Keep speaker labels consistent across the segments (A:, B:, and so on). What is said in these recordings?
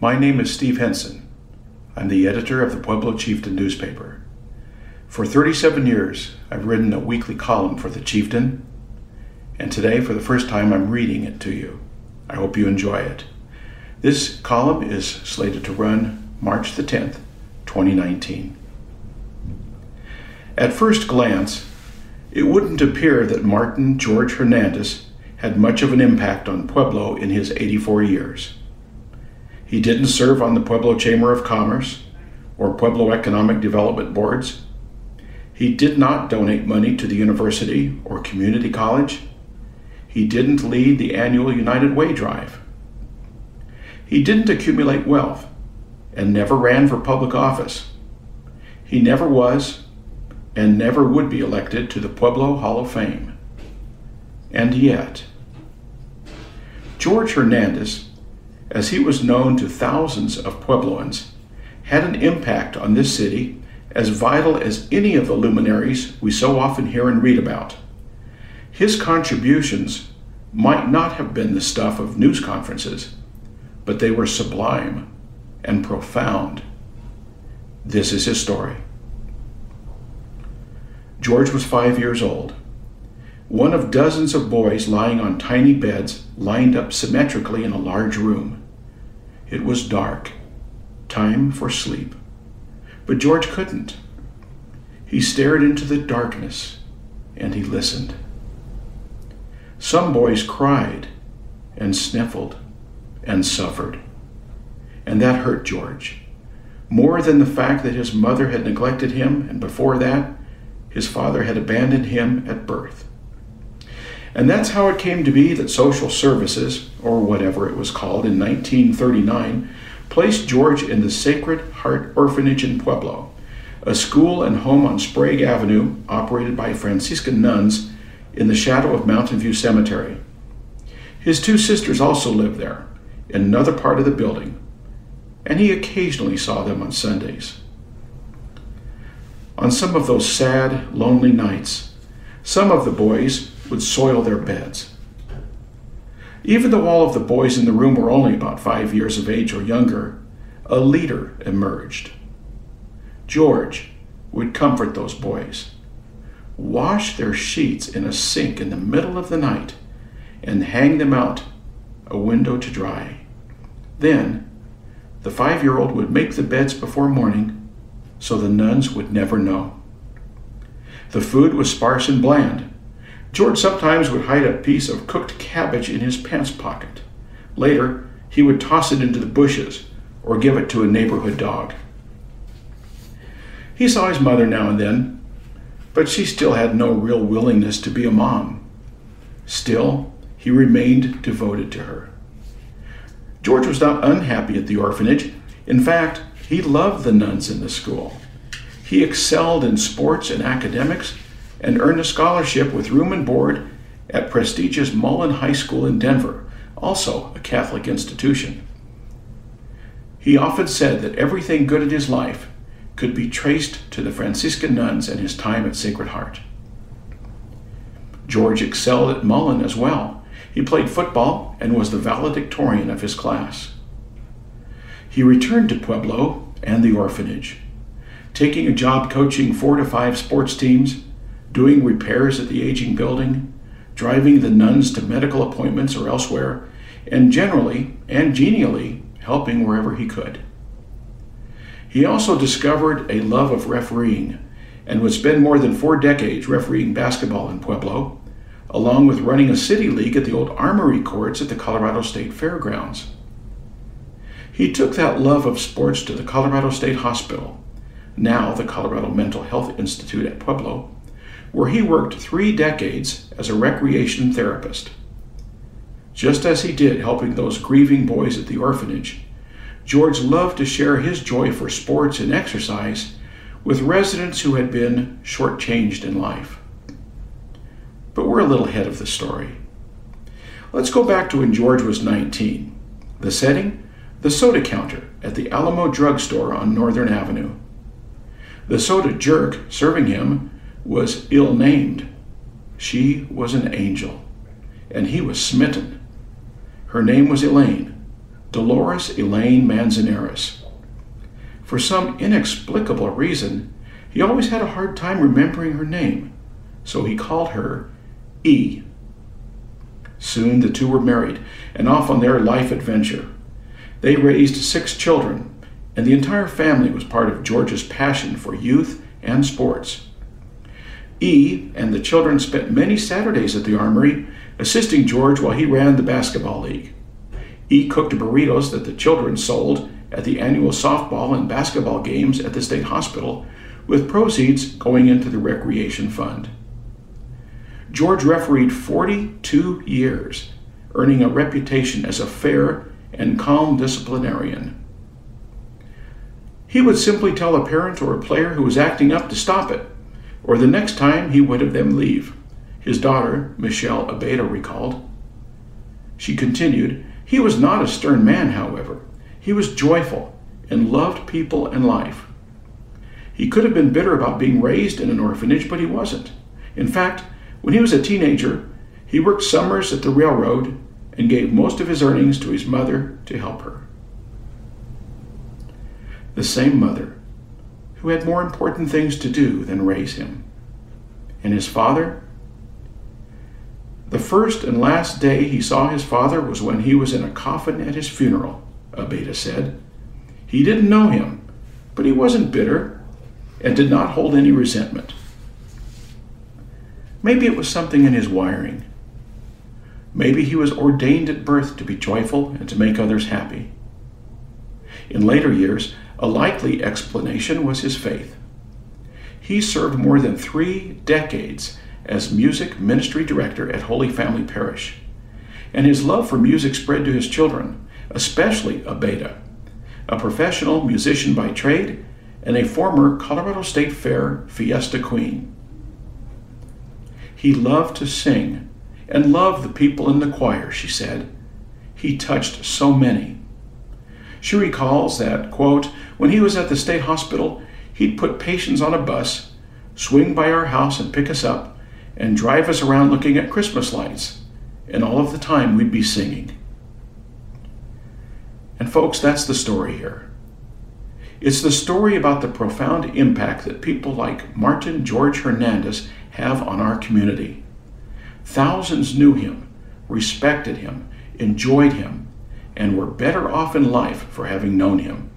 A: My name is Steve Henson. I'm the editor of the Pueblo Chieftain newspaper. For 37 years, I've written a weekly column for the Chieftain, and today, for the first time, I'm reading it to you. I hope you enjoy it. This column is slated to run March the 10th, 2019. At first glance, it wouldn't appear that Martin George Hernandez had much of an impact on Pueblo in his 84 years. He didn't serve on the Pueblo Chamber of Commerce or Pueblo Economic Development Boards. He did not donate money to the university or community college. He didn't lead the annual United Way drive. He didn't accumulate wealth and never ran for public office. He never was and never would be elected to the Pueblo Hall of Fame. And yet, George Hernandez, as he was known to thousands of Puebloans, had an impact on this city as vital as any of the luminaries we so often hear and read about. His contributions might not have been the stuff of news conferences, but they were sublime and profound. This is his story. George was five years old. One of dozens of boys lying on tiny beds lined up symmetrically in a large room. It was dark, time for sleep. But George couldn't. He stared into the darkness and he listened. Some boys cried and sniffled and suffered. And that hurt George. More than the fact that his mother had neglected him, and before that, his father had abandoned him at birth. And that's how it came to be that social services, or whatever it was called, in 1939, placed George in the Sacred Heart Orphanage in Pueblo, a school and home on Sprague Avenue operated by Franciscan nuns in the shadow of Mountain View Cemetery. His two sisters also lived there, in another part of the building, and he occasionally saw them on Sundays. On some of those sad, lonely nights, some of the boys would soil their beds. Even though all of the boys in the room were only about five years of age or younger, a leader emerged. George would comfort those boys, wash their sheets in a sink in the middle of the night, and hang them out a window to dry. Then, the five year old would make the beds before morning so the nuns would never know. The food was sparse and bland. George sometimes would hide a piece of cooked cabbage in his pants pocket. Later, he would toss it into the bushes or give it to a neighborhood dog. He saw his mother now and then, but she still had no real willingness to be a mom. Still, he remained devoted to her. George was not unhappy at the orphanage. In fact, he loved the nuns in the school. He excelled in sports and academics and earned a scholarship with room and board at prestigious Mullen High School in Denver, also a Catholic institution. He often said that everything good in his life could be traced to the Franciscan nuns and his time at Sacred Heart. George excelled at Mullen as well. He played football and was the valedictorian of his class. He returned to Pueblo and the orphanage, taking a job coaching four to five sports teams, doing repairs at the aging building, driving the nuns to medical appointments or elsewhere, and generally and genially helping wherever he could. He also discovered a love of refereeing and would spend more than four decades refereeing basketball in Pueblo, along with running a city league at the old Armory courts at the Colorado State Fairgrounds. He took that love of sports to the Colorado State Hospital, now the Colorado Mental Health Institute at Pueblo, where he worked three decades as a recreation therapist. Just as he did helping those grieving boys at the orphanage, George loved to share his joy for sports and exercise with residents who had been shortchanged in life. But we're a little ahead of the story. Let's go back to when George was 19. The setting? The soda counter at the Alamo Drugstore on Northern Avenue. The soda jerk serving him was ill named. She was an angel, and he was smitten. Her name was Elaine, Dolores Elaine Manzanares. For some inexplicable reason, he always had a hard time remembering her name, so he called her E. Soon the two were married and off on their life adventure. They raised six children, and the entire family was part of George's passion for youth and sports. E and the children spent many Saturdays at the armory assisting George while he ran the basketball league. E cooked burritos that the children sold at the annual softball and basketball games at the state hospital, with proceeds going into the recreation fund. George refereed 42 years, earning a reputation as a fair and calm disciplinarian. He would simply tell a parent or a player who was acting up to stop it, or the next time he would have them leave. His daughter, Michelle Abeda, recalled. She continued, He was not a stern man, however. He was joyful and loved people and life. He could have been bitter about being raised in an orphanage, but he wasn't. In fact, when he was a teenager, he worked summers at the railroad and gave most of his earnings to his mother to help her. The same mother who had more important things to do than raise him. And his father? The first and last day he saw his father was when he was in a coffin at his funeral, Abeda said. He didn't know him, but he wasn't bitter and did not hold any resentment. Maybe it was something in his wiring. Maybe he was ordained at birth to be joyful and to make others happy. In later years, a likely explanation was his faith. He served more than three decades as music ministry director at Holy Family Parish, and his love for music spread to his children, especially Abeda, a professional musician by trade and a former Colorado State Fair Fiesta Queen. He loved to sing and loved the people in the choir, she said. He touched so many. She recalls that, quote, when he was at the state hospital, he'd put patients on a bus, swing by our house and pick us up, and drive us around looking at Christmas lights. And all of the time we'd be singing. And folks, that's the story here. It's the story about the profound impact that people like Martin George Hernandez have on our community. Thousands knew him, respected him, enjoyed him, and were better off in life for having known him.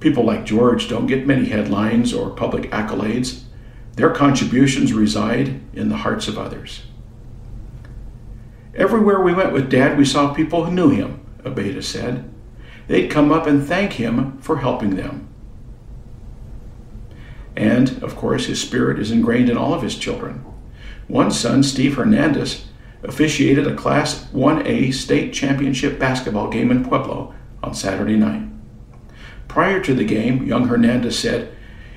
A: People like George don't get many headlines or public accolades. Their contributions reside in the hearts of others. Everywhere we went with Dad, we saw people who knew him, Abeda said. They'd come up and thank him for helping them. And, of course, his spirit is ingrained in all of his children. One son, Steve Hernandez, officiated a Class 1A state championship basketball game in Pueblo on Saturday night. Prior to the game, young Hernandez said,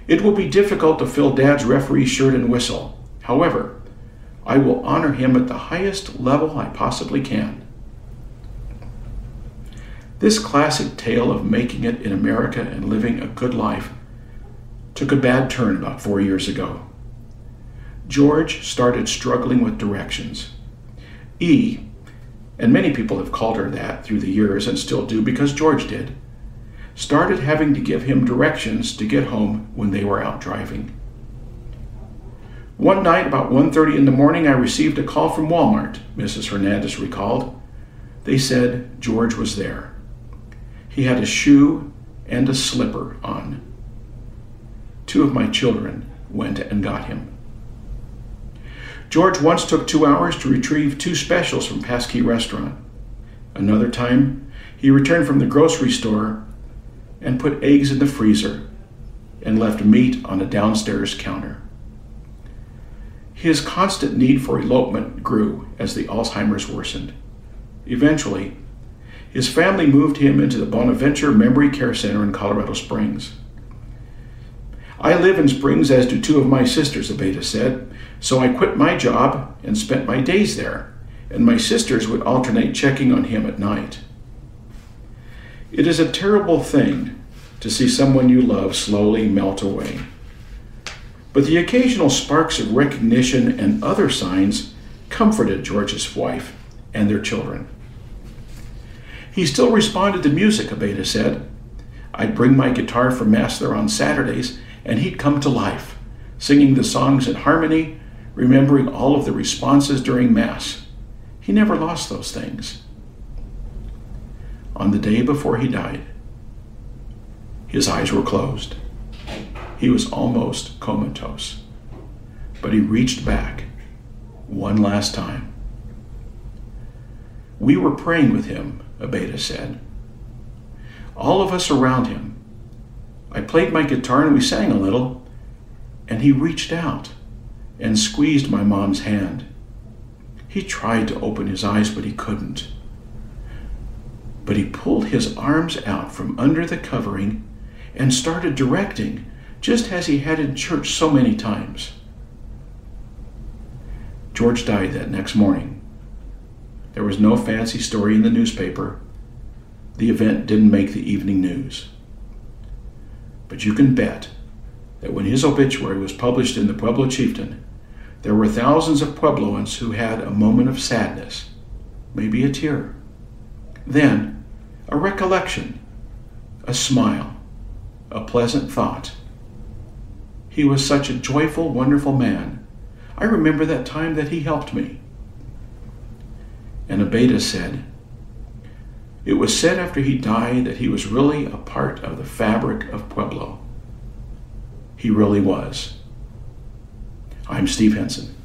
A: It will be difficult to fill Dad's referee shirt and whistle. However, I will honor him at the highest level I possibly can. This classic tale of making it in America and living a good life took a bad turn about four years ago. George started struggling with directions. E, and many people have called her that through the years and still do because George did, started having to give him directions to get home when they were out driving. One night about 1:30 in the morning I received a call from Walmart, Mrs. Hernandez recalled. They said George was there. He had a shoe and a slipper on two of my children went and got him. George once took two hours to retrieve two specials from Passkey Restaurant. Another time, he returned from the grocery store and put eggs in the freezer and left meat on a downstairs counter. His constant need for elopement grew as the Alzheimer's worsened. Eventually, his family moved him into the Bonaventure Memory Care Center in Colorado Springs. I live in Springs, as do two of my sisters, Abeta said, so I quit my job and spent my days there, and my sisters would alternate checking on him at night. It is a terrible thing to see someone you love slowly melt away. But the occasional sparks of recognition and other signs comforted George's wife and their children. He still responded to music, Abeta said. I'd bring my guitar for Mass there on Saturdays, and he'd come to life, singing the songs in harmony, remembering all of the responses during Mass. He never lost those things. On the day before he died, his eyes were closed. He was almost comatose, but he reached back one last time. We were praying with him, Abeta said. All of us around him. I played my guitar and we sang a little, and he reached out and squeezed my mom's hand. He tried to open his eyes, but he couldn't. But he pulled his arms out from under the covering and started directing, just as he had in church so many times. George died that next morning. There was no fancy story in the newspaper. The event didn't make the evening news. But you can bet that when his obituary was published in the Pueblo Chieftain, there were thousands of Puebloans who had a moment of sadness, maybe a tear. Then, a recollection, a smile, a pleasant thought. He was such a joyful, wonderful man. I remember that time that he helped me. And Abeta said, It was said after he died that he was really a part of the fabric of Pueblo. He really was. I'm Steve Henson.